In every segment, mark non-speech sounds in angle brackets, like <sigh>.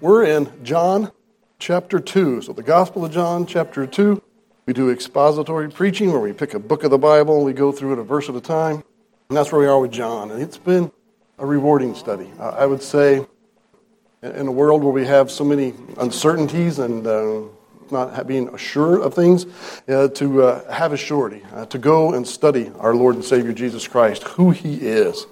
We're in John chapter 2. So, the Gospel of John, chapter 2. We do expository preaching where we pick a book of the Bible and we go through it a verse at a time. And that's where we are with John. And it's been a rewarding study. I would say, in a world where we have so many uncertainties and uh, not being assured of things, uh, to uh, have a surety, uh, to go and study our Lord and Savior Jesus Christ, who He is.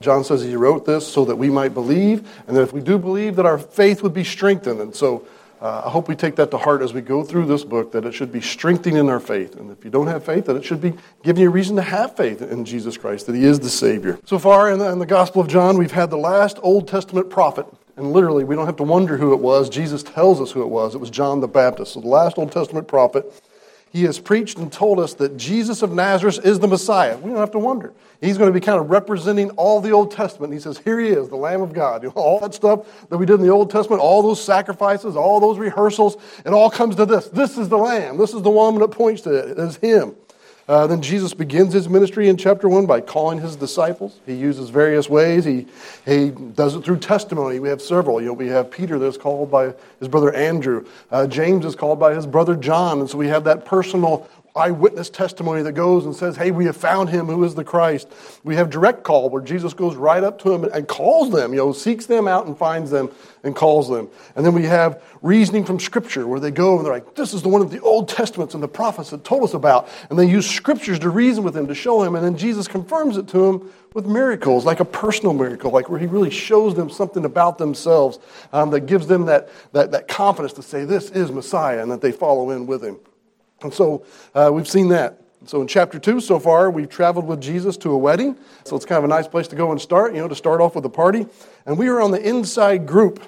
John says he wrote this so that we might believe, and that if we do believe, that our faith would be strengthened. And so uh, I hope we take that to heart as we go through this book, that it should be strengthening our faith. And if you don't have faith, that it should be giving you a reason to have faith in Jesus Christ, that He is the Savior. So far in the, in the Gospel of John, we've had the last Old Testament prophet. And literally, we don't have to wonder who it was. Jesus tells us who it was. It was John the Baptist. So the last Old Testament prophet he has preached and told us that Jesus of Nazareth is the Messiah. We don't have to wonder. He's going to be kind of representing all the Old Testament. He says, Here he is, the Lamb of God. You <laughs> know, all that stuff that we did in the Old Testament, all those sacrifices, all those rehearsals, it all comes to this. This is the Lamb. This is the one that points to it. It is Him. Uh, then Jesus begins his ministry in chapter 1 by calling his disciples. He uses various ways. He, he does it through testimony. We have several. You know, we have Peter that's called by his brother Andrew. Uh, James is called by his brother John. And so we have that personal eyewitness testimony that goes and says, Hey, we have found him who is the Christ. We have direct call where Jesus goes right up to them and calls them, you know, seeks them out and finds them and calls them. And then we have reasoning from Scripture where they go and they're like, This is the one of the Old Testaments and the prophets that told us about. And they use Scriptures to reason with him, to show him. And then Jesus confirms it to him with miracles, like a personal miracle, like where he really shows them something about themselves um, that gives them that, that, that confidence to say, This is Messiah, and that they follow in with him. And so uh, we've seen that. So in chapter 2 so far, we've traveled with Jesus to a wedding. So it's kind of a nice place to go and start, you know, to start off with a party. And we are on the inside group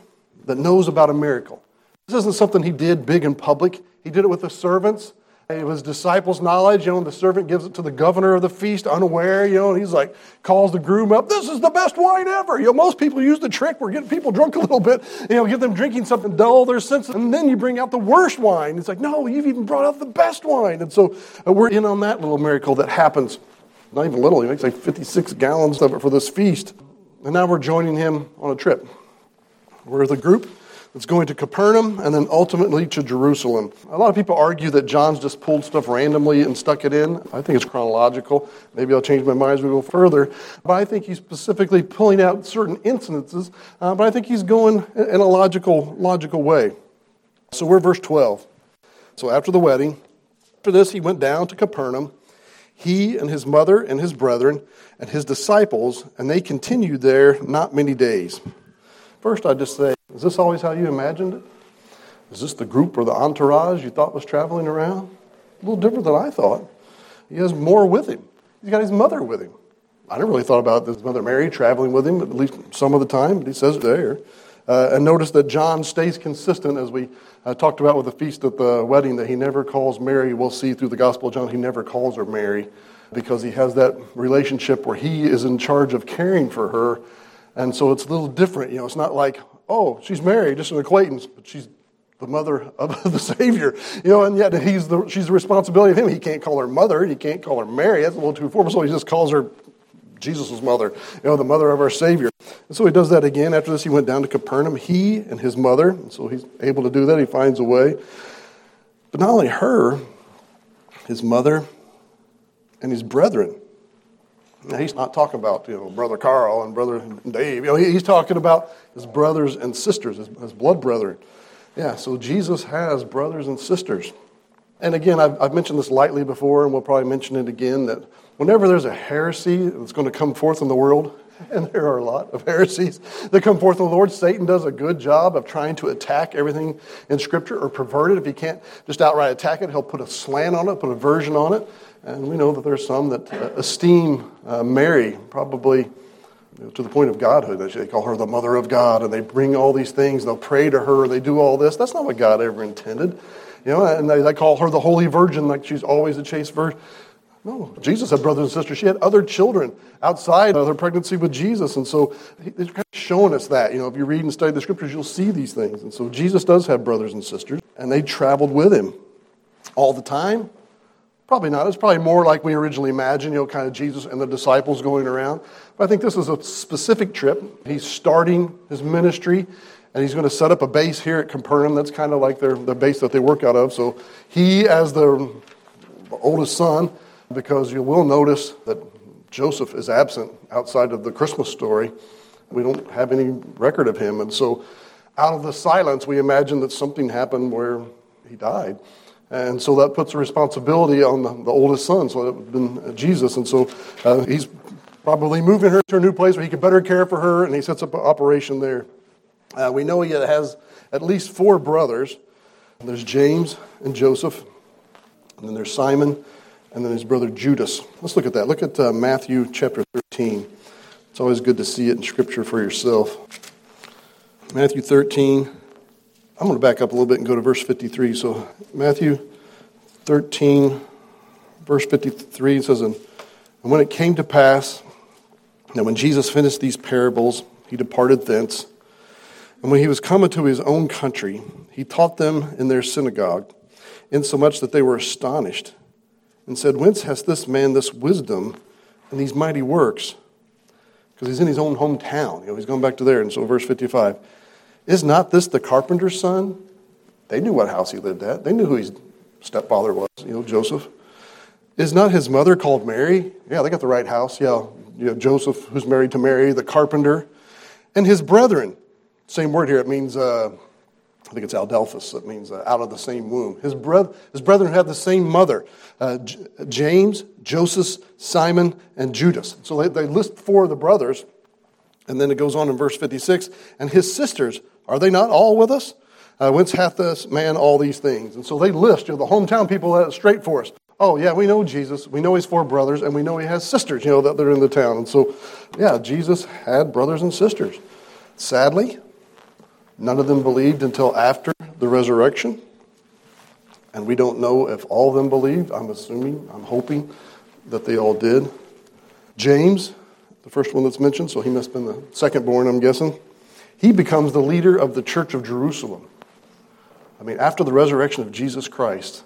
that knows about a miracle. This isn't something he did big in public. He did it with the servants. It was disciples' knowledge. You know, the servant gives it to the governor of the feast unaware, you know, and he's like, calls the groom up, this is the best wine ever. You know, most people use the trick. We're getting people drunk a little bit, you know, get them drinking something dull their senses, and then you bring out the worst wine. It's like, no, you've even brought out the best wine. And so uh, we're in on that little miracle that happens. Not even little, he makes like 56 gallons of it for this feast. And now we're joining him on a trip. We're the group that's going to Capernaum and then ultimately to Jerusalem. A lot of people argue that John's just pulled stuff randomly and stuck it in. I think it's chronological. Maybe I'll change my mind as we go further. But I think he's specifically pulling out certain incidences, uh, but I think he's going in a logical, logical way. So we're verse 12. So after the wedding, after this, he went down to Capernaum, he and his mother and his brethren and his disciples, and they continued there not many days. First, I just say, is this always how you imagined it? Is this the group or the entourage you thought was traveling around? A little different than I thought. He has more with him. He's got his mother with him. I never really thought about his mother Mary traveling with him, at least some of the time, but he says it there. Uh, and notice that John stays consistent as we uh, talked about with the feast at the wedding, that he never calls Mary. We'll see through the Gospel of John, he never calls her Mary because he has that relationship where he is in charge of caring for her and so it's a little different. You know, it's not like, oh, she's married, just an acquaintance, but she's the mother of <laughs> the Savior. You know, and yet he's the, she's the responsibility of him. He can't call her mother. He can't call her Mary. That's a little too formal. So he just calls her Jesus' mother, you know, the mother of our Savior. And so he does that again. After this, he went down to Capernaum, he and his mother. And so he's able to do that. He finds a way. But not only her, his mother, and his brethren. Now, he's not talking about you know brother Carl and brother Dave. You know, he's talking about his brothers and sisters, his, his blood brethren. Yeah, so Jesus has brothers and sisters. And again, I've, I've, mentioned this lightly before, and we'll probably mention it again that whenever there's a heresy that's going to come forth in the world, <laughs> and there are a lot of heresies that come forth in the Lord, Satan does a good job of trying to attack everything in Scripture or pervert it. If he can't just outright attack it, he'll put a slant on it, put a version on it. And we know that there's some that uh, esteem uh, Mary probably you know, to the point of godhood. They call her the mother of God, and they bring all these things. They'll pray to her. They do all this. That's not what God ever intended. You know, and they, they call her the Holy Virgin, like she's always a chaste virgin. No, Jesus had brothers and sisters. She had other children outside of her pregnancy with Jesus. And so they're kind of showing us that. You know, if you read and study the scriptures, you'll see these things. And so Jesus does have brothers and sisters, and they traveled with him all the time. Probably not. It's probably more like we originally imagined, you know, kind of Jesus and the disciples going around. But I think this is a specific trip. He's starting his ministry, and he's going to set up a base here at Capernaum. That's kind of like their, the base that they work out of. So he, as the oldest son, because you will notice that Joseph is absent outside of the Christmas story. We don't have any record of him. And so, out of the silence, we imagine that something happened where he died. And so that puts a responsibility on the, oldest son, so it would have been Jesus. And so uh, he's probably moving her to a new place where he could better care for her, and he sets up an operation there. Uh, we know he has at least four brothers. There's James and Joseph, and then there's Simon, and then his brother Judas. Let's look at that. Look at uh, Matthew chapter 13. It's always good to see it in Scripture for yourself. Matthew 13. I'm going to back up a little bit and go to verse 53. So, Matthew 13, verse 53 says, And when it came to pass that when Jesus finished these parables, he departed thence and when he was come into his own country, he taught them in their synagogue, insomuch that they were astonished, and said, Whence has this man this wisdom and these mighty works? Because he's in his own hometown. You know, he's going back to there. And so, verse 55 Is not this the carpenter's son? They knew what house he lived at, they knew who his stepfather was, you know, Joseph. Is not his mother called Mary? Yeah, they got the right house. Yeah, you know, Joseph, who's married to Mary, the carpenter, and his brethren same word here. It means, uh, I think it's Adelphus. It means uh, out of the same womb. His, his brethren had the same mother uh, J- James, Joseph, Simon, and Judas. So they, they list four of the brothers. And then it goes on in verse 56 and his sisters, are they not all with us? Uh, whence hath this man all these things? And so they list, you know, the hometown people it straight for us. Oh, yeah, we know Jesus. We know he's four brothers, and we know he has sisters, you know, that they're in the town. And so, yeah, Jesus had brothers and sisters. Sadly, None of them believed until after the resurrection. And we don't know if all of them believed. I'm assuming, I'm hoping that they all did. James, the first one that's mentioned, so he must have been the second born, I'm guessing. He becomes the leader of the church of Jerusalem. I mean, after the resurrection of Jesus Christ,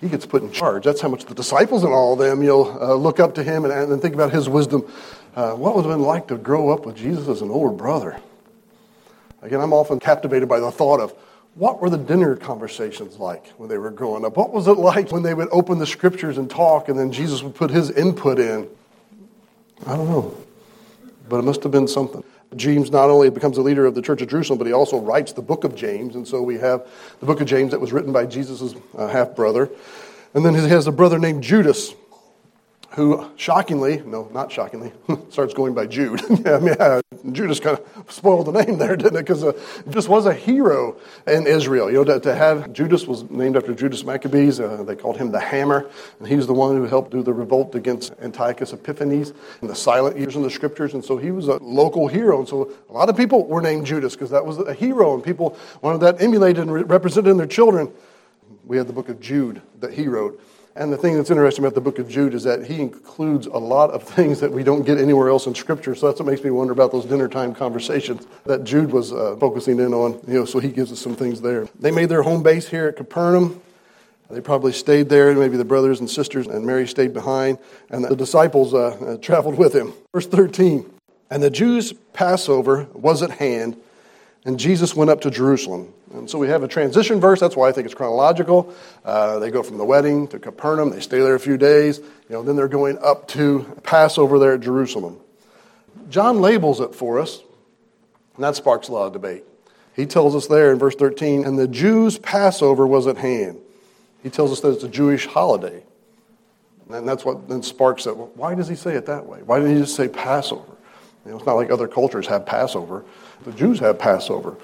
he gets put in charge. That's how much the disciples and all of them, you'll uh, look up to him and, and think about his wisdom. Uh, what would it have been like to grow up with Jesus as an older brother? Again, I'm often captivated by the thought of what were the dinner conversations like when they were growing up? What was it like when they would open the scriptures and talk and then Jesus would put his input in? I don't know. But it must have been something. James not only becomes a leader of the church of Jerusalem, but he also writes the book of James. And so we have the book of James that was written by Jesus' uh, half brother. And then he has a brother named Judas, who shockingly, no, not shockingly, <laughs> starts going by Jude. <laughs> I mean, uh, Judas kind of spoiled the name there, didn't it? Because uh, Judas was a hero in Israel. You know, to, to have Judas was named after Judas Maccabeus. Uh, they called him the Hammer, and he was the one who helped do the revolt against Antiochus Epiphanes in the silent years in the scriptures. And so he was a local hero. And so a lot of people were named Judas because that was a hero, and people wanted that emulated and represented in their children. We had the book of Jude that he wrote. And the thing that's interesting about the book of Jude is that he includes a lot of things that we don't get anywhere else in Scripture. So that's what makes me wonder about those dinner time conversations that Jude was uh, focusing in on. You know, so he gives us some things there. They made their home base here at Capernaum. They probably stayed there. Maybe the brothers and sisters and Mary stayed behind, and the disciples uh, uh, traveled with him. Verse 13. And the Jews' Passover was at hand, and Jesus went up to Jerusalem. And so we have a transition verse. That's why I think it's chronological. Uh, they go from the wedding to Capernaum. They stay there a few days. You know, then they're going up to Passover there at Jerusalem. John labels it for us, and that sparks a lot of debate. He tells us there in verse 13, and the Jews' Passover was at hand. He tells us that it's a Jewish holiday. And that's what then sparks it. why does he say it that way? Why didn't he just say Passover? You know, it's not like other cultures have Passover. The Jews have Passover.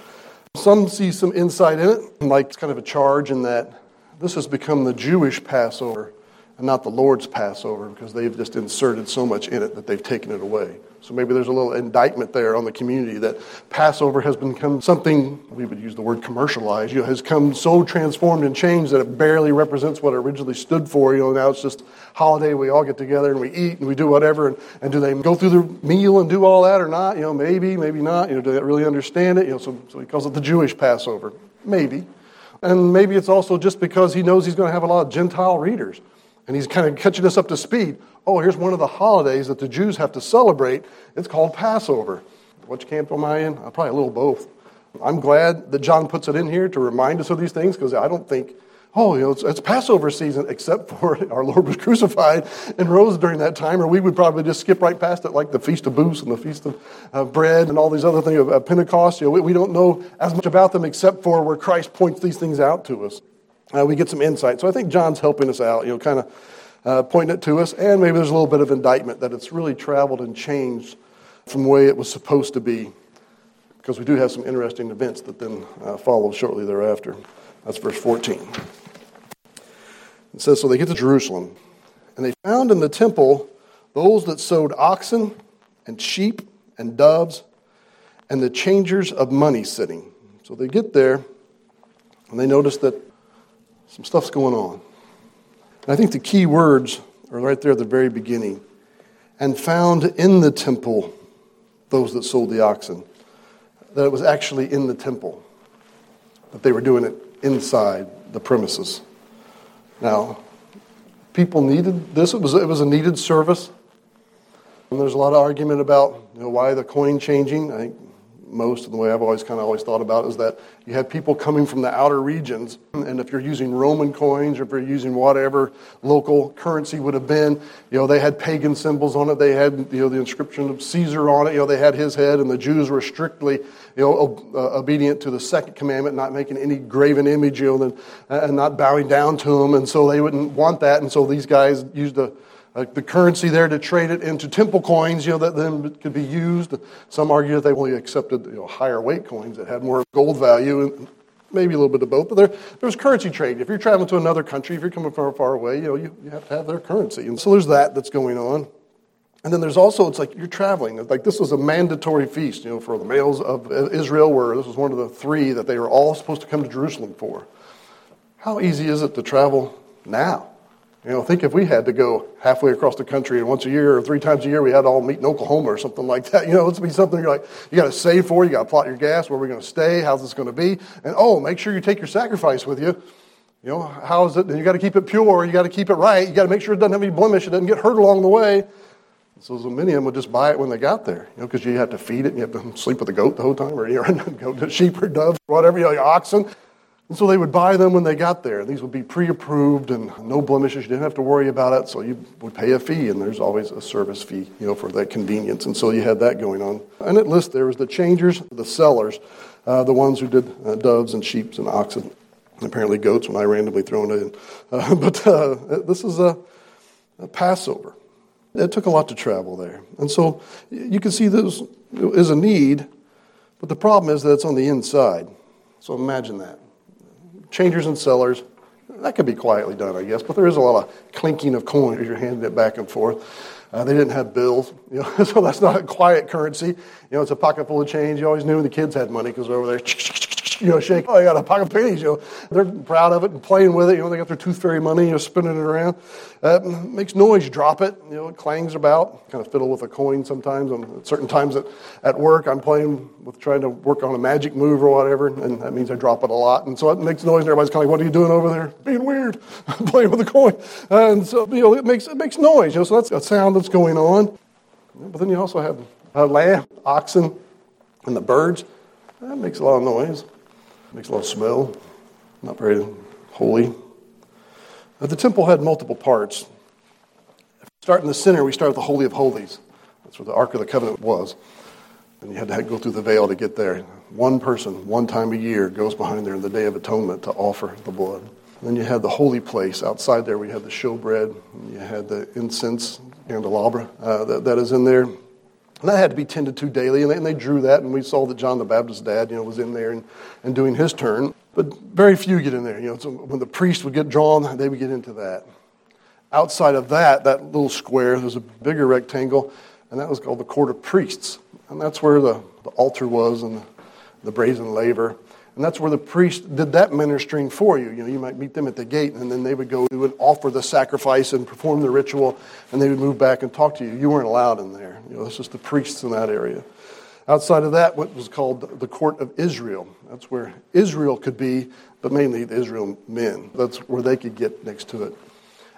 Some see some insight in it, like it's kind of a charge in that this has become the Jewish Passover and not the Lord's Passover because they've just inserted so much in it that they've taken it away. So maybe there's a little indictment there on the community that Passover has become something, we would use the word commercialized, you know, has come so transformed and changed that it barely represents what it originally stood for. You know, now it's just holiday, we all get together and we eat and we do whatever. And, and do they go through the meal and do all that or not? You know, maybe, maybe not. You know, do they really understand it? You know, so, so he calls it the Jewish Passover. Maybe. And maybe it's also just because he knows he's going to have a lot of Gentile readers. And he's kind of catching us up to speed. Oh, here's one of the holidays that the Jews have to celebrate. It's called Passover. Which camp am I in? Uh, probably a little both. I'm glad that John puts it in here to remind us of these things because I don't think, oh, you know, it's, it's, Passover season, except <laughs> for our Lord was crucified and rose during that time, or we would probably just skip right past it, like the Feast of Booths and the Feast of uh, Bread and all these other things of uh, Pentecost. You know, we, we, don't know as much about them except for where Christ points these things out to us. Uh, we get some insight. So I think John's helping us out, you know, kind of uh, pointing it to us, and maybe there's a little bit of indictment that it's really traveled and changed from the way it was supposed to be because we do have some interesting events that then uh, follow shortly thereafter. That's verse 14. It says, So they get to Jerusalem, and they found in the temple those that sowed oxen and sheep and doves and the changers of money sitting. So they get there, and they notice that some stuff's going on. And I think the key words are right there at the very beginning. And found in the temple those that sold the oxen that it was actually in the temple, that they were doing it inside the premises. Now, people needed this. It was, it was a needed service. And there's a lot of argument about you know, why the coin changing. I think most of the way I've always kind of always thought about is that you have people coming from the outer regions, and if you're using Roman coins or if you're using whatever local currency would have been, you know, they had pagan symbols on it. They had you know the inscription of Caesar on it. You know, they had his head, and the Jews were strictly you know uh, obedient to the second commandment, not making any graven image, you know, and not bowing down to him, and so they wouldn't want that, and so these guys used a uh, the currency there to trade it into temple coins, you know, that then could be used. Some argue that they only accepted you know, higher weight coins that had more gold value, and maybe a little bit of both. But there, there's currency trade. If you're traveling to another country, if you're coming from far away, you know, you, you have to have their currency. And so there's that that's going on. And then there's also, it's like you're traveling. Like this was a mandatory feast, you know, for the males of Israel, where this was one of the three that they were all supposed to come to Jerusalem for. How easy is it to travel now? You know, think if we had to go halfway across the country and once a year or three times a year we had to all meet in Oklahoma or something like that. <laughs> You know, it's be something you're like, you got to save for, you got to plot your gas, where we're going to stay, how's this going to be, and oh, make sure you take your sacrifice with you. You know, how is it? And you got to keep it pure, you got to keep it right, you got to make sure it doesn't have any blemish, it doesn't get hurt along the way. So, so many of them would just buy it when they got there, you know, because you have to feed it, and you have to sleep with the goat the whole time, or you know, go to sheep or doves, whatever, you know, your oxen. And so they would buy them when they got there. These would be pre approved and no blemishes. You didn't have to worry about it. So you would pay a fee, and there's always a service fee, you know, for that convenience. And so you had that going on. And it lists there was the changers, the sellers, uh, the ones who did uh, doves and sheep and oxen, apparently goats when I randomly thrown it in. Uh, <laughs> but uh, this is a, a Passover. It took a lot to travel there. And so you can see this is a need, but the problem is that it's on the inside. So imagine that changers and sellers. That could be quietly done, I guess, but there is a lot of clinking of coin as you're handing it back and forth. Uh, they didn't have bills, <laughs> you know, so that's not a quiet currency. You know, it's a pocket full of change. You always knew the kids had money because over there <laughs> <laughs> you know, shake. Oh, I got a pocket pennies. You know, they're proud of it and playing with it. You know, they got their tooth fairy money. You know, spinning it around. Uh, makes noise. You drop it. You know, it clangs about. Kind of fiddle with a coin sometimes. On certain times at, at work, I'm playing with trying to work on a magic move or whatever, and that means I drop it a lot. And so it makes noise, and everybody's kind of like, "What are you doing over there? Being weird, <laughs> playing with a coin." And so you know, it makes it makes noise. You know, so that's a sound that's going on. But then you also have a lamb, oxen, and the birds. That makes a lot of noise. Makes a lot of smell. Not very holy. But the temple had multiple parts. Start in the center, we start with the Holy of Holies. That's where the Ark of the Covenant was. And you had to go through the veil to get there. One person, one time a year, goes behind there in the Day of Atonement to offer the blood. And then you had the holy place. Outside there, we had the showbread. You had the incense candelabra uh, that, that is in there. And that had to be tended to daily, and they, and they, drew that, and we saw that John the Baptist's dad, you know, was in there and, and doing his turn. But very few get in there. You know, so when the priest would get drawn, they would get into that. Outside of that, that little square, there's a bigger rectangle, and that was called the court of priests. And that's where the, the altar was and the, the brazen laver. And that's where the priest did that ministering for you. You know, you might meet them at the gate, and then they would go and offer the sacrifice and perform the ritual, and they would move back and talk to you. You weren't allowed in there. You know, it's just the priests in that area. Outside of that, what was called the court of Israel. That's where Israel could be, but mainly the Israel men. That's where they could get next to it.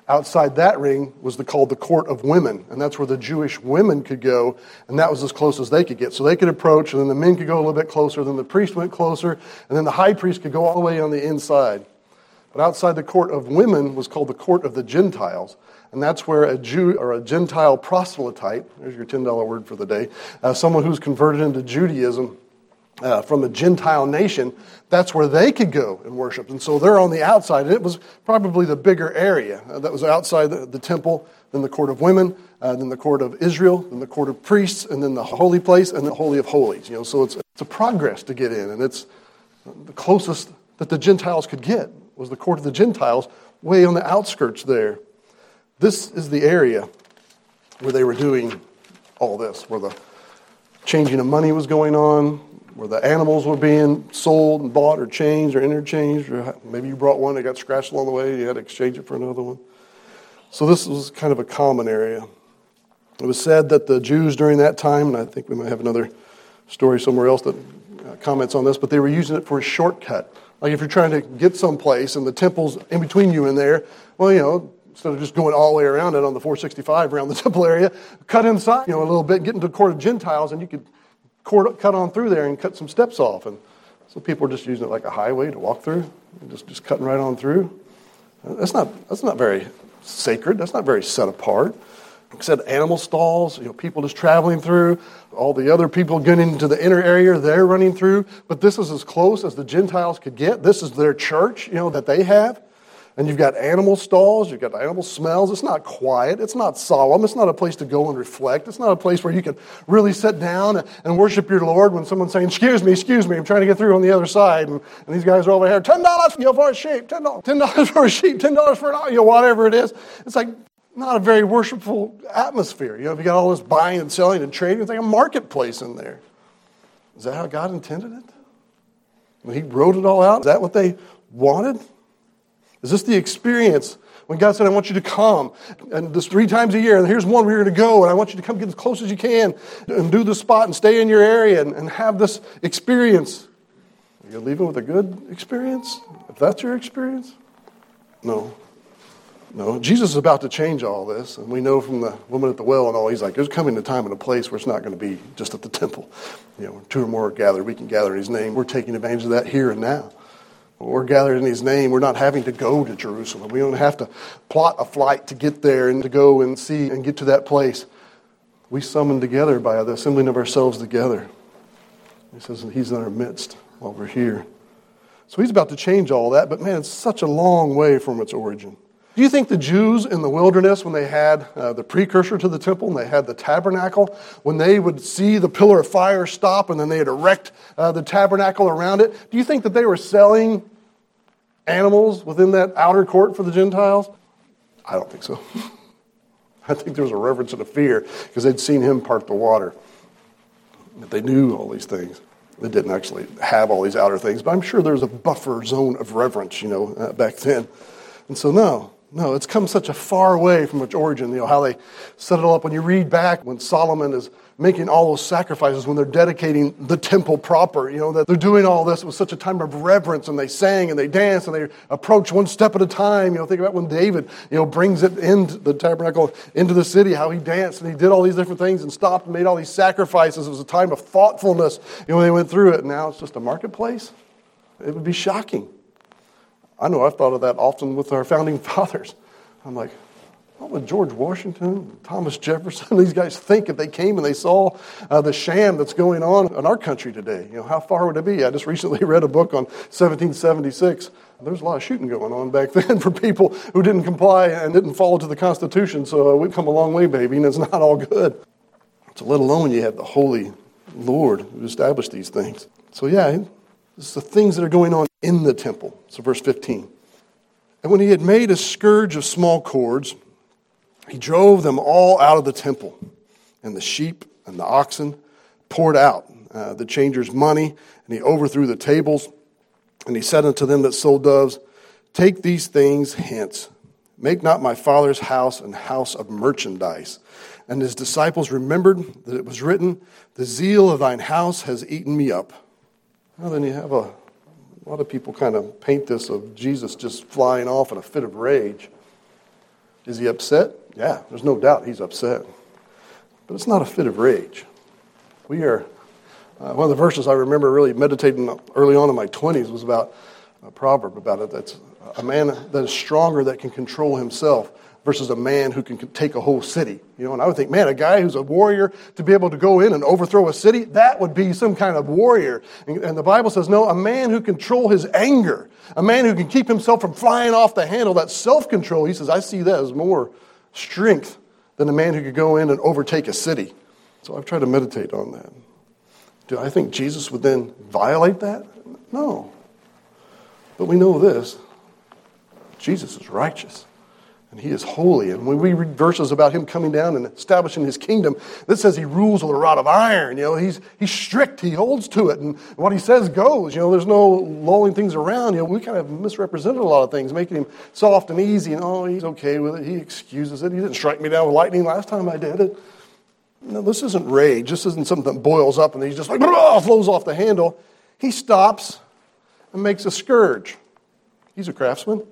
Outside that ring was the, called the court of women, and that's where the Jewish women could go, and that was as close as they could get. So they could approach, and then the men could go a little bit closer, then the priest went closer, and then the high priest could go all the way on the inside. But outside the court of women was called the court of the Gentiles, and that's where a Jew or a Gentile proselyte, there's your $10 word for the day, uh, someone who's converted into Judaism, uh, from a Gentile nation, that's where they could go and worship. And so they're on the outside. It was probably the bigger area uh, that was outside the, the, temple, then the court of women, uh, then the court of Israel, then the court of priests, and then the holy place, and the holy of holies. You know, so it's, it's a progress to get in, and it's the closest that the Gentiles could get was the court of the Gentiles, way on the outskirts there. This is the area where they were doing all this, where the changing of money was going on, where the animals were being sold and bought or changed or interchanged, or maybe you brought one that got scratched along the way, you had to exchange it for another one. So this was kind of a common area. It was said that the Jews during that time, and I think we might have another story somewhere else that uh, comments on this, but they were using it for a shortcut. Like if you're trying to get someplace and the temple's in between you and there, well, you know, instead of just going all the way around it on the 465 around the <laughs> temple area, cut inside, you know, a little bit, get into the court of Gentiles, and you could cut on through there and cut some steps off. And so people are just using it like a highway to walk through, just, just cutting right on through. That's not, that's not very sacred. That's not very set apart. Said, animal stalls, you know, people just traveling through, all the other people getting into the inner area, they're running through. But this is as close as the Gentiles could get. This is their church, you know, that they have. And you've got animal stalls, you've got animal smells. It's not quiet, it's not solemn, it's not a place to go and reflect. It's not a place where you can really sit down and worship your Lord when someone's saying, Excuse me, excuse me, I'm trying to get through on the other side. And, and these guys are over here, $10 you know, <laughs> for a sheep, $10, $10 for a sheep, $10 for an, you know, whatever it is. It's like not a very worshipful atmosphere. You know, if you got all this buying and selling and trading, it's like a marketplace in there. Is that how God intended it? When He wrote it all out, is that what they wanted? Is this the experience when God said, I want you to come and this three times a year, and here's one where you're going to go, and I want you to come get as close as you can and do the spot and stay in your area and, and have this experience? Are you leaving with a good experience? If that's your experience? No. No. Jesus is about to change all this, and we know from the woman at the well and all, he's like, there's coming a time and a place where it's not going to be just at the temple. You know, two or more are gathered, we can gather in his name. We're taking advantage of that here and now we're gathered in his name, we're not having to go to Jerusalem. We don't have to plot a flight to get there and to go and see and get to that place. We summon together by the assembling of ourselves together. He says he's in our midst while we're here. So he's about to change all that, but man, it's such a long way from its origin. Do you think the Jews in the wilderness, when they had uh, the precursor to the temple and they had the tabernacle, when they would see the pillar of fire stop and then they'd erect uh, the tabernacle around it, do you think that they were selling animals within that outer court for the Gentiles? I don't think so. <laughs> I think there was a reverence and a fear because they'd seen him part the water. But they knew all these things. They didn't actually have all these outer things, but I'm sure there was a buffer zone of reverence, you know, uh, back then. And so, no, no, it's come such a far way from its origin. You know, how they set it all up. When you read back when Solomon is making all those sacrifices, when they're dedicating the temple proper, you know, that they're doing all this with such a time of reverence and they sang and they danced and they approach one step at a time. You know, think about when David, you know, brings it into the tabernacle into the city, how he danced and he did all these different things and stopped and made all these sacrifices. It was a time of thoughtfulness, you know, when they went through it. Now it's just a marketplace. It would be shocking. I know I've thought of that often with our founding <laughs> fathers. I'm like, what would George Washington, Thomas Jefferson, <laughs> these guys think if they came and they saw uh, the sham that's going on in our country today? You know, how far would it be? I just recently <laughs> read a book on 1776. There's a lot of shooting going on back then for people who didn't comply and didn't follow to the Constitution. So uh, we've come a long way, baby, and it's not all good. So let alone you have the Holy Lord who established these things. So yeah, it's the things that are going on in the temple. So, verse 15. And when he had made a scourge of small cords, he drove them all out of the temple, and the sheep and the oxen poured out uh, the changers' money, and he overthrew the tables. And he said unto them that sold doves, Take these things hence. Make not my father's house an house of merchandise. And his disciples remembered that it was written, The zeal of thine house has eaten me up. Well, then you have a, a lot of people kind of paint this of Jesus just flying off in a fit of rage. Is he upset? Yeah, there's no doubt he's upset. But it's not a fit of rage. We are, uh, one of the verses I remember really meditating early on in my 20s was about a proverb about it. That's a man that is stronger that can control himself versus a man who can take a whole city. You know, and I would think, man, a guy who's a warrior to be able to go in and overthrow a city, that would be some kind of warrior. And, and the Bible says, no, a man who control his anger, a man who can keep himself from flying off the handle, that self-control, he says, I see that as more strength than a man who could go in and overtake a city. So I've tried to meditate on that. Do I think Jesus would then violate that? No. But we know this Jesus is righteous and he is holy. And when we read verses about him coming down and establishing his kingdom, this says he rules with a rod of iron. You know, he's, he's strict, he holds to it, and what he says goes. You know, there's no lulling things around. You know, we kind of misrepresented a lot of things, making him soft and easy, and oh, he's okay with it. He excuses it. He didn't strike me down with lightning last time I did it. No, this isn't rage. This isn't something that boils up and he's just like, flows off the handle. He stops and makes a scourge. He's a craftsman.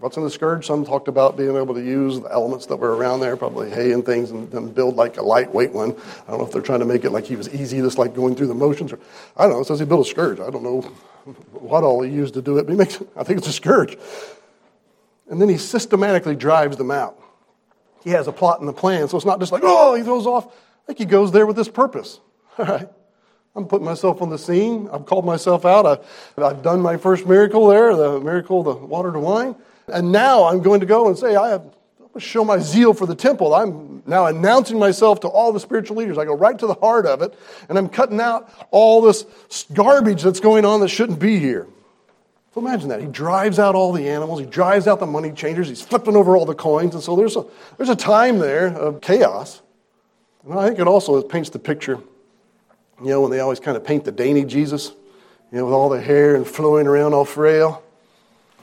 What's in the scourge? Some talked about being able to use the elements that were around there, probably hay and things, and then build like a lightweight one. I don't know if they're trying to make it like he was easy, just like going through the motions. Or, I don't know. It says he built a scourge. I don't know what all he used to do it, but he makes, I think it's a scourge. And then he systematically drives them out. He has a plot and a plan, so it's not just like, oh, he throws off. I think he goes there with this purpose. <laughs> All right. I'm putting myself on the scene. I've called myself out. I've, I've done my first miracle there, the miracle of the water to wine. And now I'm going to go and say, I have to show my zeal for the temple. I'm now announcing myself to all the spiritual leaders. I go right to the heart of it, and I'm cutting out all this garbage that's going on that shouldn't be here. So imagine that. He drives out all the animals, he drives out the money changers, he's flipping over all the coins, and so there's a, there's a time there of chaos. And I think it also paints the picture, you know, when they always kind of paint the dainty Jesus, you know, with all the hair and flowing around all frail.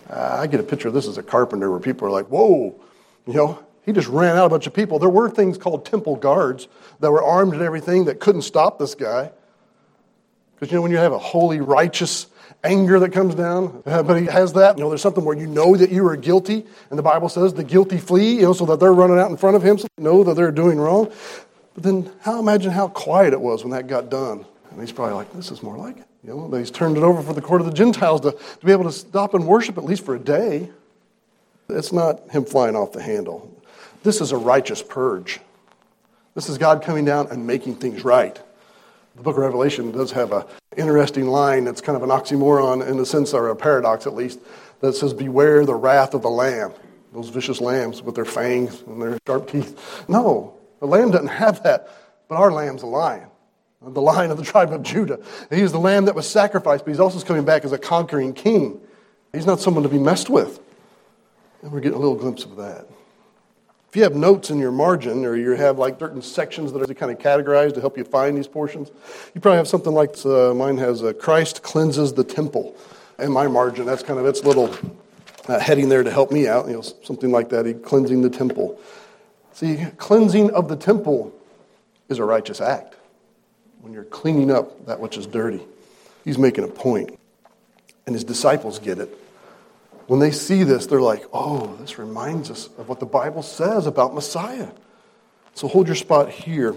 Uh, I get a picture of this as a carpenter where people are like, whoa, you know, he just ran out a bunch of people. There were things called temple guards that were armed and everything that couldn't stop this guy. Because, you know, when you have a holy, righteous anger that comes down, uh, but he has that, you know, there's something where you know that you are guilty, and the Bible says the guilty flee, you know, so that they're running out in front of him, so they know that they're doing wrong. But then, how imagine how quiet it was when that got done. And he's probably like, this is more like it. You know, he's turned it over for the court of the Gentiles to, to be able to stop and worship at least for a day. It's not him flying off the handle. This is a righteous purge. This is God coming down and making things right. The book of Revelation does have an interesting line that's kind of an oxymoron in the sense, or a paradox at least, that says, Beware the wrath of the lamb. Those vicious lambs with their fangs and their sharp teeth. No, the lamb doesn't have that, but our lamb's a lion the lion of the tribe of Judah. He is the lamb that was sacrificed, but he's also coming back as a conquering king. He's not someone to be messed with. And we're getting a little glimpse of that. If you have notes in your margin, or you have like certain sections that are kind of categorized to help you find these portions, you probably have something like uh, mine has uh, Christ cleanses the temple. And my margin, that's kind of its little uh, heading there to help me out, you know, something like that, he, cleansing the temple. See, cleansing of the temple is a righteous act when you're cleaning up that which is dirty. He's making a point. And his disciples get it. When they see this, they're like, oh, this reminds us of what the Bible says about Messiah. So hold your spot here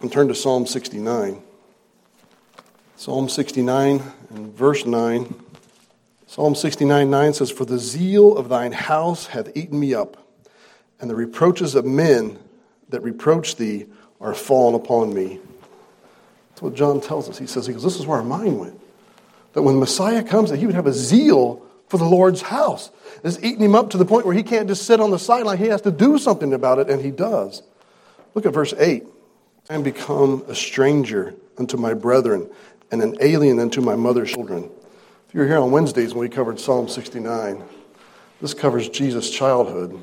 and turn to Psalm 69. Psalm 69 and verse 9. Psalm 69 9 says, For the zeal of thine house hath eaten me up, and the reproaches of men that reproach thee are fallen upon me. That's what John tells us. He says, he goes, This is where our mind went. That when Messiah comes, that he would have a zeal for the Lord's house. It's eating him up to the point where he can't just sit on the sideline. He has to do something about it, and he does. Look at verse 8. I am become a stranger unto my brethren and an alien unto my mother's children. If you were here on Wednesdays when we covered Psalm 69, this covers Jesus' childhood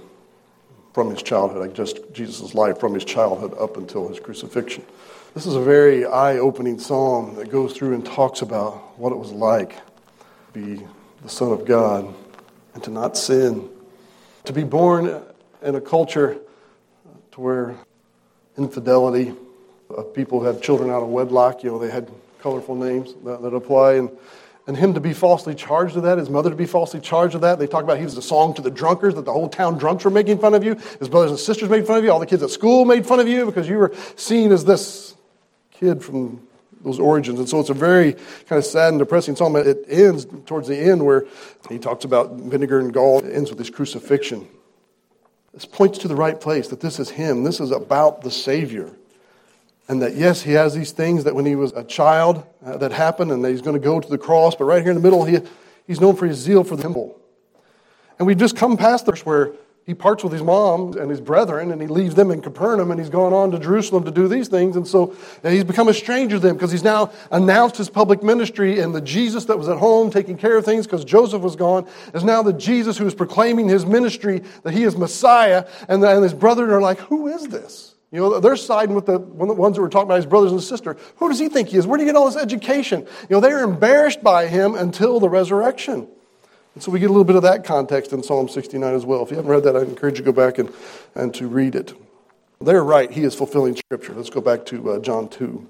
from his childhood, like just Jesus' life from his childhood up until his crucifixion. This is a very eye opening psalm that goes through and talks about what it was like to be the Son of God and to not sin. To be born in a culture to where infidelity of people who have children out of wedlock, you know, they had colorful names that, that apply. And, and him to be falsely charged of that, his mother to be falsely charged of that. They talk about he was a song to the drunkards, that the whole town drunks were making fun of you. His brothers and sisters made fun of you. All the kids at school made fun of you because you were seen as this kid from those origins. And so it's a very kind of sad and depressing psalm. It ends towards the end where he talks about vinegar and gall. It ends with his crucifixion. This points to the right place that this is him. This is about the Savior. And that, yes, he has these things that when he was a child uh, that happened and that he's going to go to the cross, but right here in the middle, he, he's known for his zeal for the temple. And we've just come past the verse where he parts with his mom and his brethren and he leaves them in Capernaum and he's gone on to Jerusalem to do these things. And so he's become a stranger to them because he's now announced his public ministry and the Jesus that was at home taking care of things because Joseph was gone is now the Jesus who is proclaiming his ministry that he is Messiah. And, the, and his brethren are like, who is this? You know, they're siding with the, ones that were talking about his brothers and sister. Who does he think he is? Where did he get all this education? You know, they're embarrassed by him until the resurrection. And so we get a little bit of that context in Psalm 69 as well. If you haven't read that, I encourage you to go back and, and to read it. They're right. He is fulfilling Scripture. Let's go back to uh, John 2.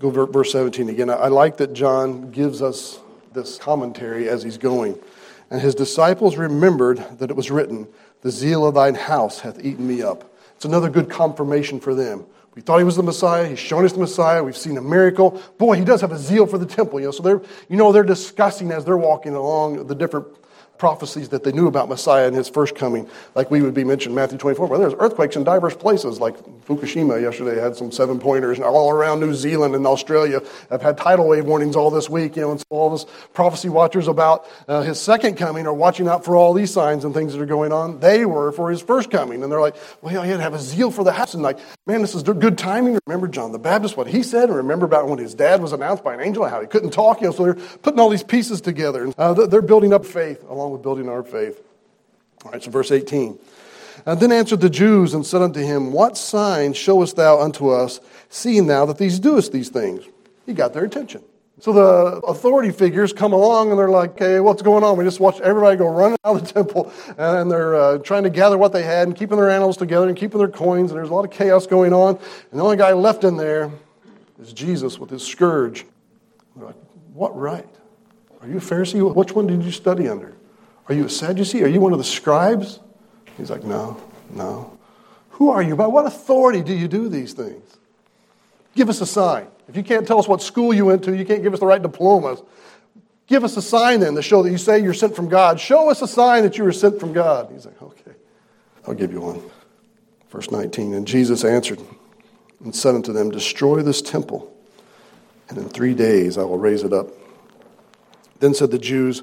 Go verse 17 again. I, I like that John gives us this commentary as he's going. And his disciples remembered that it was written, The zeal of thine house hath eaten me up. It's another good confirmation for them. We thought he was the Messiah. He's shown us the Messiah. We've seen a miracle. Boy, he does have a zeal for the temple. You know, so they're, you know, they're discussing as they're walking along the different prophecies that they knew about Messiah and his first coming, like we would be mentioned Matthew 24, where there's earthquakes in diverse places, like Fukushima yesterday had some seven pointers, and all around New Zealand and Australia have had tidal wave warnings all this week, you know, and so all this prophecy watchers about uh, his second coming are watching out for all these signs and things that are going on. They were for his first coming, and they're like, well, he had to have a zeal for the house, and like, man, this is good timing. Remember John the Baptist, what he said, and remember about when his dad was announced by an angel, how he couldn't talk, you know, so they're putting all these pieces together. And, uh, they're building up faith along building our faith. All right, so verse 18. And then answered the Jews and said unto him, What sign showest thou unto us, seeing thou that these doest these things? He got their attention. So the authority figures come along and they're like, hey, what's going on? We just watched everybody go running out of the <laughs> temple and they're uh, trying to gather what they had and keeping their animals together and keeping their coins. And there's a lot of chaos going on. And the only guy left in there is Jesus with his scourge. They're like, what right? Are you a Pharisee? Which one did you study under? Are you a Sadducee? Are you one of the scribes? He's like, No, no. Who are you? By what authority do you do these things? Give us a sign. If you can't tell us what school you went to, you can't give us the right diplomas. Give us a sign then to show that you say you're sent from God. Show us a sign that you were sent from God. He's like, Okay, I'll give you one. Verse 19 And Jesus answered and said unto them, Destroy this temple, and in three days I will raise it up. Then said the Jews,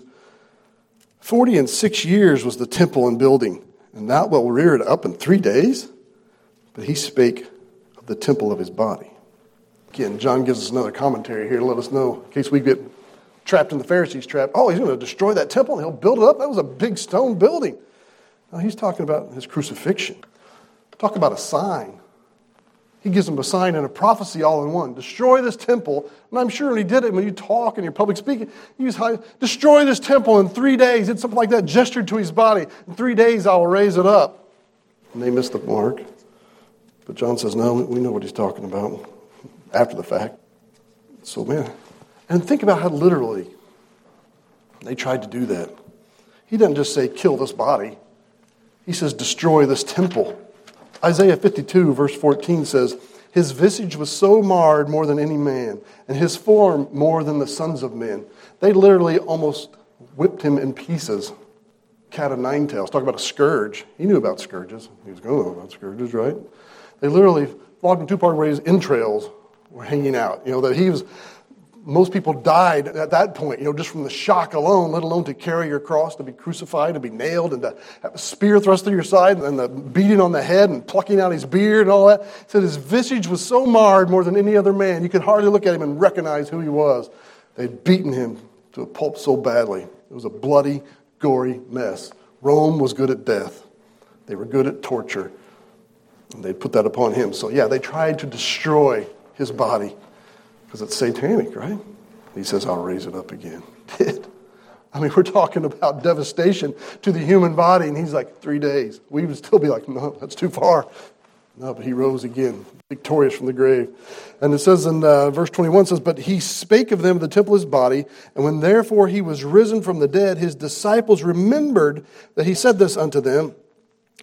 Forty and six years was the temple in building, and thou wilt rear it up in three days? But he spake of the temple of his body. Again, John gives us another commentary here to let us know, in case we get trapped in the Pharisees' trap. Oh, he's going to destroy that temple and he'll build it up. That was a big stone building. Now, he's talking about his crucifixion. Talk about a sign. He gives them a sign and a prophecy all in one. Destroy this temple. And I'm sure when he did it, when you talk and you're public speaking, you use high, destroy this temple in three days. Did something like that, gestured to his body. In three days, I will raise it up. And they missed the mark. But John says, no, we know what he's talking about after the fact. So, man, and think about how literally they tried to do that. He doesn't just say, kill this body, he says, destroy this temple. Isaiah 52, verse 14 says, His visage was so marred more than any man, and his form more than the sons of men. They literally almost whipped him in pieces. Cat of nine tails. Talk about a scourge. He knew about scourges. He was going to know about scourges, right? They literally flogged him two part ways, entrails were hanging out. You know, that he was most people died at that point, you know, just from the shock alone, let alone to carry your cross, to be crucified, to be nailed, and to have a spear thrust through your side, and the beating on the head, and plucking out his beard, and all that. He said his visage was so marred more than any other man, you could hardly look at him and recognize who he was. They'd beaten him to a pulp so badly. It was a bloody, gory mess. Rome was good at death, they were good at torture, and they put that upon him. So, yeah, they tried to destroy his body because it's satanic, right? He says, I'll raise it up again. <laughs> Did. I mean, we're talking about devastation to the human body, and he's like, three days. We would still be like, no, that's too far. No, but he rose again, victorious from the grave. And it says in uh, verse 21 says, But he spake of them the temple of his body, and when therefore he was risen from the dead, his disciples remembered that he said this unto them,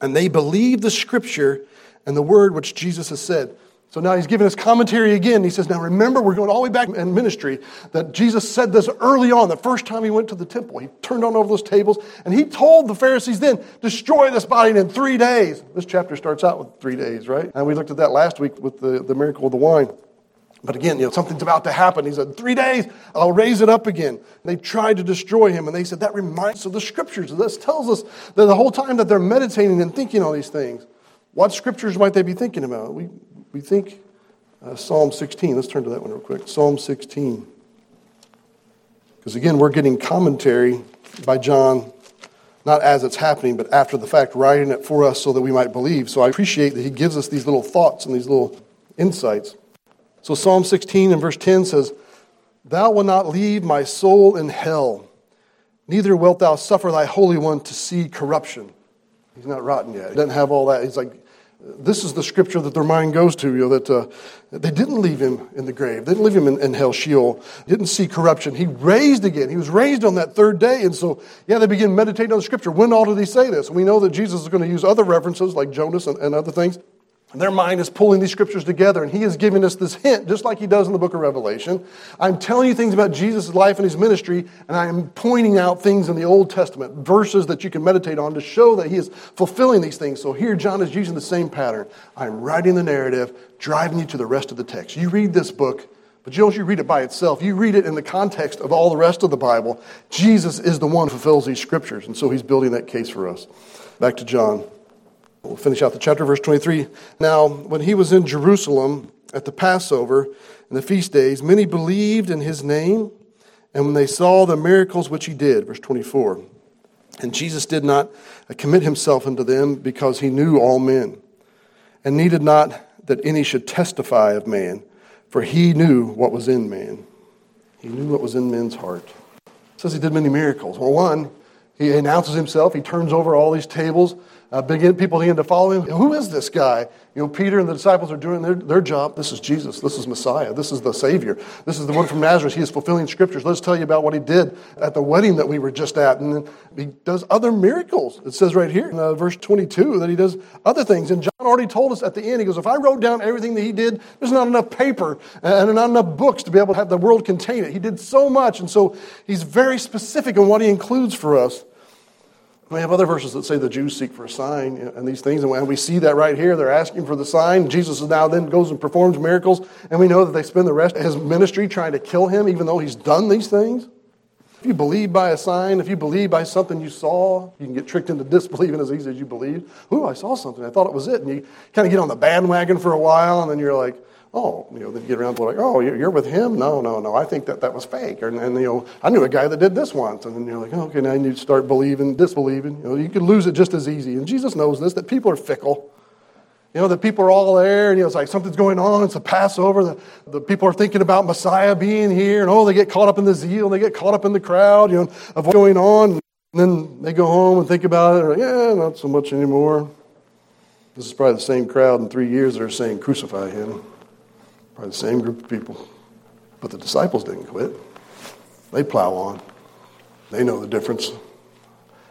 and they believed the scripture and the word which Jesus has said. So now he's giving us commentary again. He says, Now remember, we're going all the way back in ministry that Jesus said this early on, the first time he went to the temple. He turned on over those tables and he told the Pharisees then, Destroy this body in three days. This chapter starts out with three days, right? And we looked at that last week with the, the miracle of the wine. But again, you know, something's about to happen. He said, Three days, I'll raise it up again. And they tried to destroy him, and they said, That reminds us of the scriptures. This tells us that the whole time that they're meditating and thinking on these things, what scriptures might they be thinking about? We, we think uh, Psalm 16. Let's turn to that one real quick. Psalm 16. Because again, we're getting commentary by John, not as it's happening, but after the fact, writing it for us so that we might believe. So I appreciate that he gives us these little thoughts and these little insights. So Psalm 16 and verse 10 says, Thou wilt not leave my soul in hell, neither wilt thou suffer thy Holy One to see corruption. He's not rotten yet. He doesn't have all that. He's like, this is the scripture that their mind goes to, you know, that uh, they didn't leave him in the grave. They didn't leave him in, in hell, Sheol. Didn't see corruption. He raised again. He was raised on that third day. And so, yeah, they begin meditating on the scripture. When all did he say this? We know that Jesus is going to use other references like Jonas and, and other things. Their mind is pulling these scriptures together, and he is giving us this hint, just like he does in the book of Revelation. I'm telling you things about Jesus' life and his ministry, and I am pointing out things in the Old Testament, verses that you can meditate on to show that he is fulfilling these things. So here, John is using the same pattern. I'm writing the narrative, driving you to the rest of the text. You read this book, but you don't you read it by itself. You read it in the context of all the rest of the Bible. Jesus is the one who fulfills these scriptures, and so he's building that case for us. Back to John. We'll finish out the chapter, verse 23. Now, when he was in Jerusalem at the Passover and the feast days, many believed in his name, and when they saw the miracles which he did, verse 24. And Jesus did not commit himself unto them because he knew all men, and needed not that any should testify of man, for he knew what was in man. He knew what was in men's heart. It says he did many miracles. Well, one, he announces himself, he turns over all these tables uh, begin, people begin to follow him. Who is this guy? You know, Peter and the disciples are doing their, their job. This is Jesus. This is Messiah. This is the Savior. This is the one from Nazareth. He is fulfilling scriptures. Let's tell you about what he did at the wedding that we were just at. And he does other miracles. It says right here in uh, verse 22 that he does other things. And John already told us at the end, he goes, If I wrote down everything that he did, there's not enough paper and not enough books to be able to have the world contain it. He did so much. And so he's very specific in what he includes for us. We have other verses that say the Jews seek for a sign and these things, and we see that right here. They're asking for the sign. Jesus now then goes and performs miracles, and we know that they spend the rest of his ministry trying to kill him, even though he's done these things. If you believe by a sign, if you believe by something you saw, you can get tricked into <laughs> disbelieving as easy as you believe. Ooh, I saw something. I thought it was it. And you kind of get on the bandwagon for a while, and then you're like, oh, you know, then you get around to like, oh, you're with him? No, no, no. I think that that was fake. And, and, you know, I knew a guy that did this once. And then you're like, okay, now you start believing, disbelieving. You know, you could lose it just as easy. And Jesus knows this, that people are fickle. You know, that people are all there, and you know, it's like something's going on. It's a Passover. The, the people are thinking about Messiah being here, and oh, they get caught up in the zeal, and they get caught up in the crowd, you know, of what's going on. And then they go home and think about it. Like, yeah, not so much anymore. This is probably the same crowd in three years that are saying, crucify him. Probably the same group of people. But the disciples didn't quit. They plow on. They know the difference.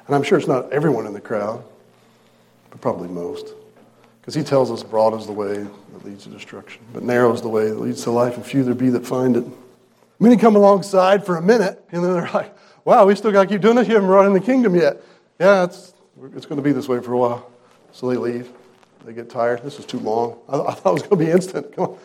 And I'm sure it's not everyone in the crowd, but probably most. Because he tells us broad is the way that leads to destruction, but narrow is the way that leads to life, and few there be that find it. Many come alongside for a minute, and then they're like, wow, we still got to keep doing this. You haven't brought in the kingdom yet. Yeah, it's, it's going to be this way for a while. So they leave. They get tired. This is too long. I, I thought it was going to be instant. Come on.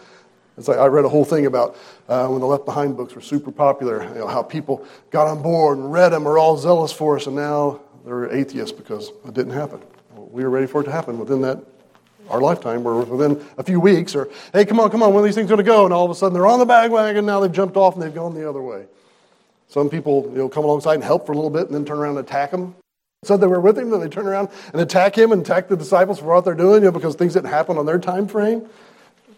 It's like I read a whole thing about uh, when the Left Behind books were super popular, you know, how people got on board and read them, are all zealous for us, and now they're atheists because it didn't happen. We were ready for it to happen within that our lifetime, or within a few weeks, or hey, come on, come on, when are these things going to go? And all of a sudden they're on the bandwagon, now they've jumped off and they've gone the other way. Some people, you know, come alongside and help for a little bit and then turn around and attack them. Said they were with him, then they turn around and attack him and attack the disciples for what they're doing, you know, because things didn't happen on their time frame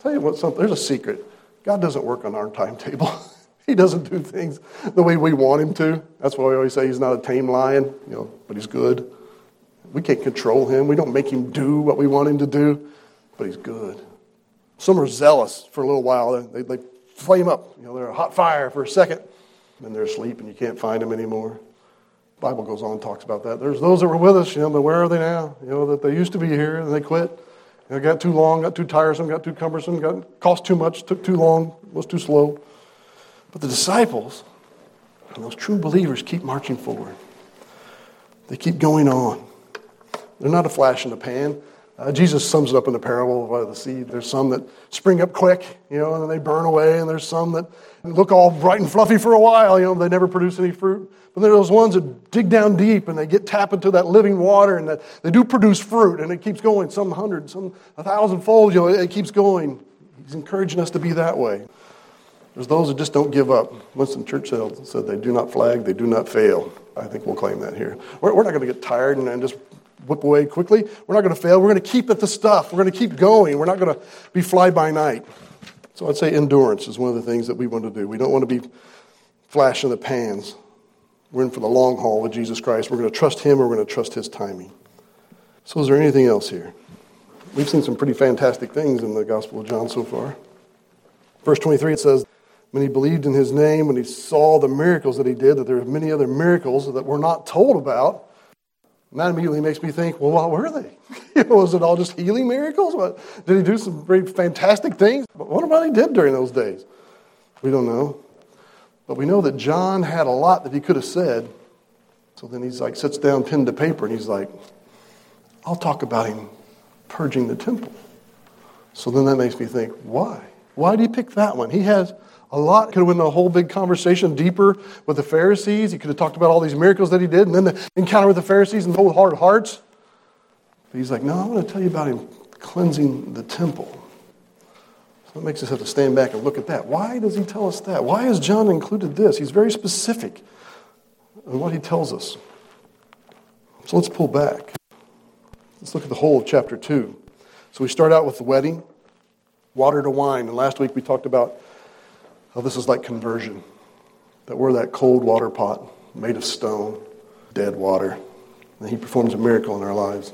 tell you what, something, there's a secret. God doesn't work on our timetable. <laughs> he doesn't do things the way we want him to. That's why we always say he's not a tame lion, you know, but he's good. We can't control him. We don't make him do what we want him to do. but he's good. Some are zealous for a little while. They, they flame up. You know, they're a hot fire for a second, then they're asleep and you can't find them anymore. The Bible goes on and talks about that. There's those that were with us, you know, but where are they now? You know, that they used to be here and they quit. Know, got too long, got too tiresome, got too cumbersome, got cost too much, took too long, was too slow. But the disciples those true believers keep marching forward. They keep going on. They're not a flash in the pan. Uh, Jesus sums it up in the parable of the seed. There's some that spring up quick, you know, and then they burn away, and there's some that look all bright and fluffy for a while, you know, they never produce any fruit. But there are those ones that dig down deep and they get tap into that living water and that they do produce fruit, and it keeps going, some hundred, some a thousand fold, you know, it keeps going. He's encouraging us to be that way. There's those that just don't give up. Winston Churchill said, they do not flag, they do not fail. I think we'll claim that here. We're, we're not going to get tired and, and just whip away quickly. We're not going to fail. We're going to keep at the stuff. We're going to keep going. We're not going to be fly by night. So I'd say endurance is one of the things that we want to do. We don't want to be flash in the pans. We're in for the long haul with Jesus Christ. We're going to trust Him or we're going to trust His timing. So, is there anything else here? We've seen some pretty fantastic things in the Gospel of John so far. Verse 23, it says, when he believed in his name, when he saw the miracles that he did, that there were many other miracles that we're not told about. And that immediately makes me think, well, what were they? <laughs> was it all just healing miracles? What, did he do some very fantastic things? But what about he did during those days? We don't know. But we know that John had a lot that he could have said. So then he's like, sits down, pen to paper, and he's like, I'll talk about him purging the temple. So then that makes me think, why? Why did he pick that one? He has a lot. Could have went a whole big conversation deeper with the Pharisees. He could have talked about all these miracles that he did, and then the encounter with the Pharisees and the whole hard hearts. But he's like, no, I want to tell you about him cleansing the temple. So it makes us have to stand back and look at that. Why does he tell us that? Why has John included this? He's very specific in what he tells us. So let's pull back. Let's look at the whole of chapter 2. So we start out with the wedding, water to wine. And last week we talked about how this is like conversion. That we're that cold water pot made of stone, dead water. And he performs a miracle in our lives.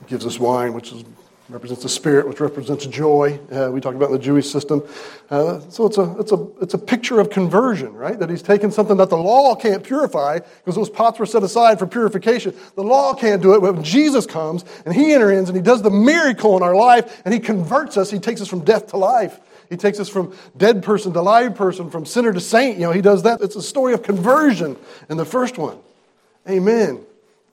He gives us wine, which is, represents the spirit, which represents joy. Uh, we talked about in the Jewish system. Uh, so it's a, it's, a, it's a picture of conversion, right? That he's taken something that the law can't purify, because those pots were set aside for purification. The law can't do it. But when Jesus comes and he enters and he does the miracle in our life and he converts us, he takes us from death to life. He takes us from dead person to live person, from sinner to saint. You know, he does that. It's a story of conversion in the first one. Amen.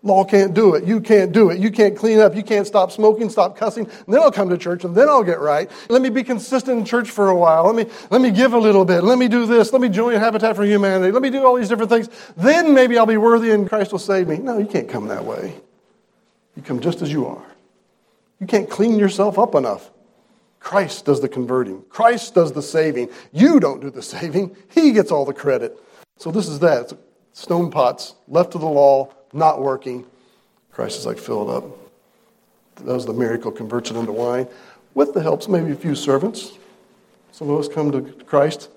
Law can't do it. You can't do it. You can't clean up. You can't stop smoking, stop cussing. And then I'll come to church and then I'll get right. Let me be consistent in church for a while. Let me, let me give a little bit. Let me do this. Let me join Habitat for Humanity. Let me do all these different things. Then maybe I'll be worthy and Christ will save me. No, you can't come that way. You come just as you are. You can't clean yourself up enough. Christ does the converting. Christ does the saving. You don't do the saving. He gets all the credit. So this is that. It's stone pots left to the law, not working. Christ is like, fill it up. Does the miracle, converts it into wine, with the helps of maybe a few servants. Some of us come to Christ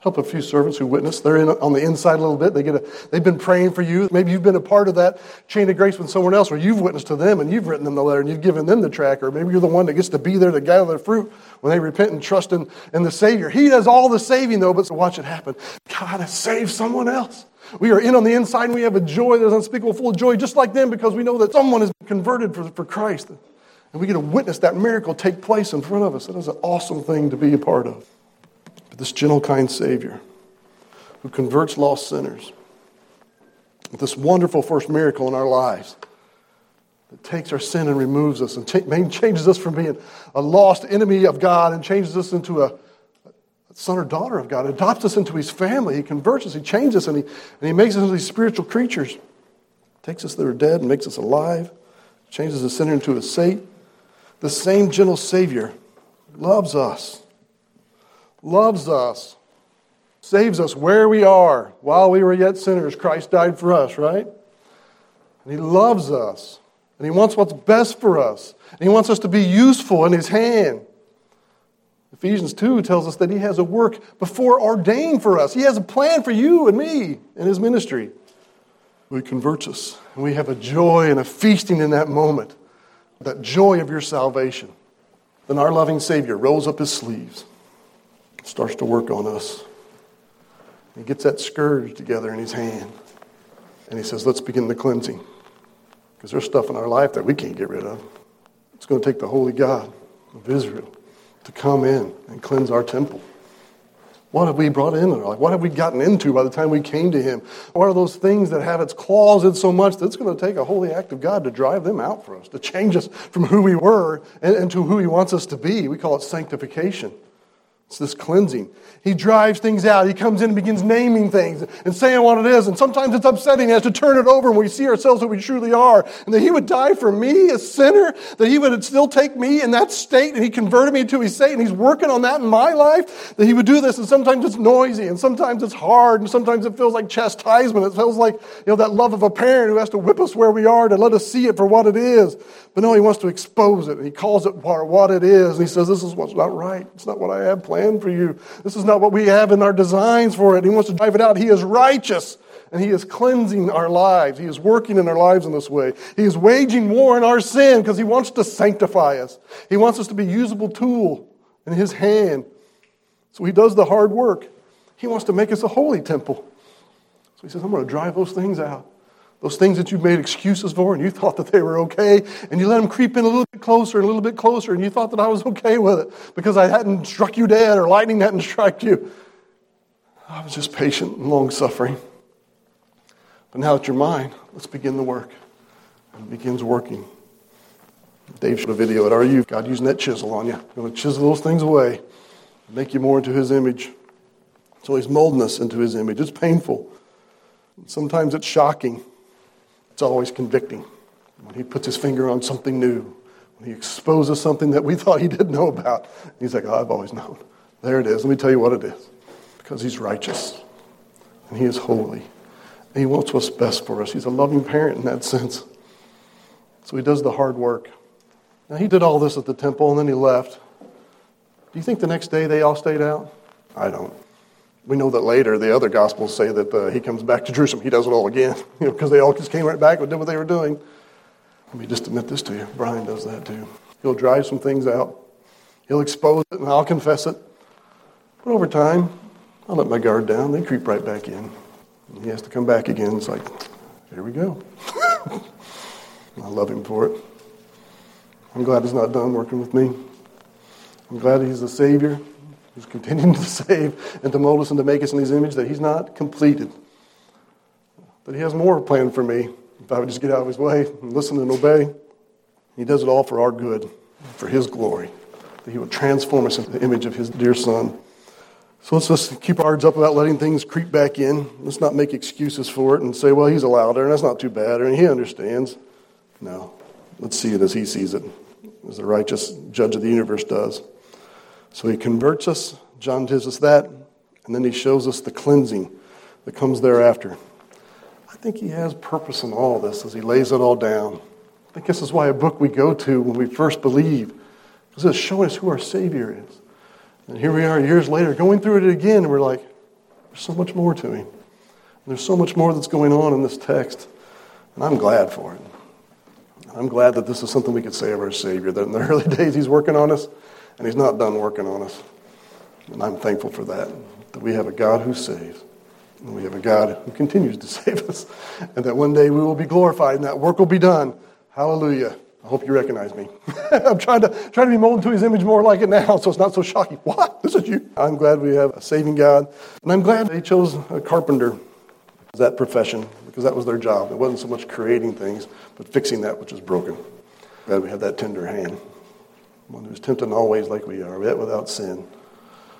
help a few servants who witness. They're in, on the inside a little bit. They get a, they've been praying for you. Maybe you've been a part of that chain of grace with someone else where you've witnessed to them and you've written them the letter and you've given them the track. Or maybe you're the one that gets to be there to gather the fruit when they repent and trust in, in the Savior. He does all the saving, though, but so watch it happen. God has saved someone else. We are in on the inside and we have a joy that's unspeakable, full of joy, just like them, because we know that someone has been converted for, for Christ. And we get to witness that miracle take place in front of us. That is an awesome thing to be a part of. This gentle, kind Savior who converts lost sinners. With this wonderful first miracle in our lives that takes our sin and removes us and changes us from being a lost enemy of God and changes us into a son or daughter of God, adopts us into his family. He converts us, he changes us, and he, and he makes us into these spiritual creatures. Takes us that are dead and makes us alive, changes the sinner into a saint. The same gentle Savior loves us, loves us saves us where we are. While we were yet sinners, Christ died for us, right? And He loves us. And He wants what's best for us. And He wants us to be useful in His hand. Ephesians 2 tells us that He has a work before ordained for us. He has a plan for you and me in His ministry. He converts us. And we have a joy and a feasting in that moment. That joy of your salvation. Then our loving Savior rolls up his sleeves, starts to work on us. He gets that scourge together in his hand, and he says, Let's begin the cleansing. Because there's stuff in our life that we can't get rid of. It's going to take the holy God of Israel to come in and cleanse our temple. What have we brought in our life? What have we gotten into by the time we came to Him? What are those things that have its claws in so much that it's going to take a holy act of God to drive them out for us, to change us from who we were and, and to who He wants us to be? We call it sanctification. It's this cleansing. He drives things out. He comes in and begins naming things and saying what it is. And sometimes it's upsetting. He has to turn it over and we see ourselves that we truly are. And that He would die for me, a sinner, that He would still take me in that state and He converted me to His state and He's working on that in my life. That He would do this. And sometimes it's noisy and sometimes it's hard and sometimes it feels like chastisement. It feels like, you know, that love of a parent who has to whip us where we are to let us see it for what it is. But no, He wants to expose it. And He calls it what it is. And He says, this is what's not right. It's not what I have planned plan for you. This is not what we have in our designs for it. He wants to drive it out. He is righteous and He is cleansing our lives. He is working in our lives in this way. He is waging war in our sin because He wants to sanctify us. He wants us to be usable tool in His hand. So He does the hard work. He wants to make us a holy temple. So He says, I'm going to drive those things out. Those things that you made excuses for and you thought that they were okay, and you let them creep in a little bit closer and a little bit closer, and you thought that I was okay with it because I hadn't struck you dead or lightning hadn't struck you. I was just patient and long suffering. But now that you're mine, let's begin the work. And it begins working. Dave showed a video at our RU. God using that chisel on you. Going to chisel those things away, make you more into His image. So He's molding us into His image. It's painful. Sometimes it's shocking. It's always convicting. When he puts his finger on something new, when he exposes something that we <laughs> thought he didn't know about, he's like, oh, I've always known. There it is. Let me tell you what it is. Because he's righteous and he is holy. And he wants what's best for us. He's a loving parent in that sense. So he does the hard work. Now, he did all this at the temple and then he left. Do you think the next day they all stayed out? I don't. We know that later the other gospels say that uh, he comes back to Jerusalem. He does it all again, <laughs> you know, because they all just came right back and did what they were doing. Let me just admit this to you. Brian does that too. He'll drive some things out. He'll expose it, and I'll confess it. But over time, I'll let my guard down. They creep right back in. And he has to come back again. It's like, here we go. <laughs> I love him for it. I'm glad he's not done working with me. I'm glad he's the Savior who's continuing to <laughs> save and to mold us and to make us in his image, that he's not completed. That he has more planned for me if I would just get out of his way and listen and obey. He does it all for our good, for his glory, that he will transform us into the image of his dear son. So let's just keep our hearts up about letting things creep back in. Let's not make excuses for it and say, well, he's allowed it, and that's not too bad, and he understands. No. Let's see it as he sees it, as the righteous judge of the universe does. So he converts us. John gives us that. And then he shows us the cleansing that comes thereafter. I think he has purpose in all this as he lays it all down. I think this is why a book we go to when we first believe, because it's showing us who our Savior is. And here we are years later going through it again, and we're like, there's so much more to him. There's so much more that's going on in this text. And I'm glad for it. I'm glad that this is something we could say of our Savior, that in the <laughs> early days he's working on us, and He's not done working on us. And I'm thankful for that, that we have a God who saves. And we have a God who continues to <laughs> save us. And that one day we will be glorified and that work will be done. Hallelujah. I hope you recognize me. <laughs> I'm trying to, trying to be molded to his image more like it now <laughs> so it's not so shocking. What? This is you. I'm glad we have a saving God. And I'm glad they chose a carpenter as that profession because that was their job. It wasn't so much creating things, but fixing that which is broken. Glad we have that tender hand one who's tempted always like we are, yet without sin,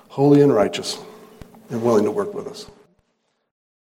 holy and righteous, and willing to work with us.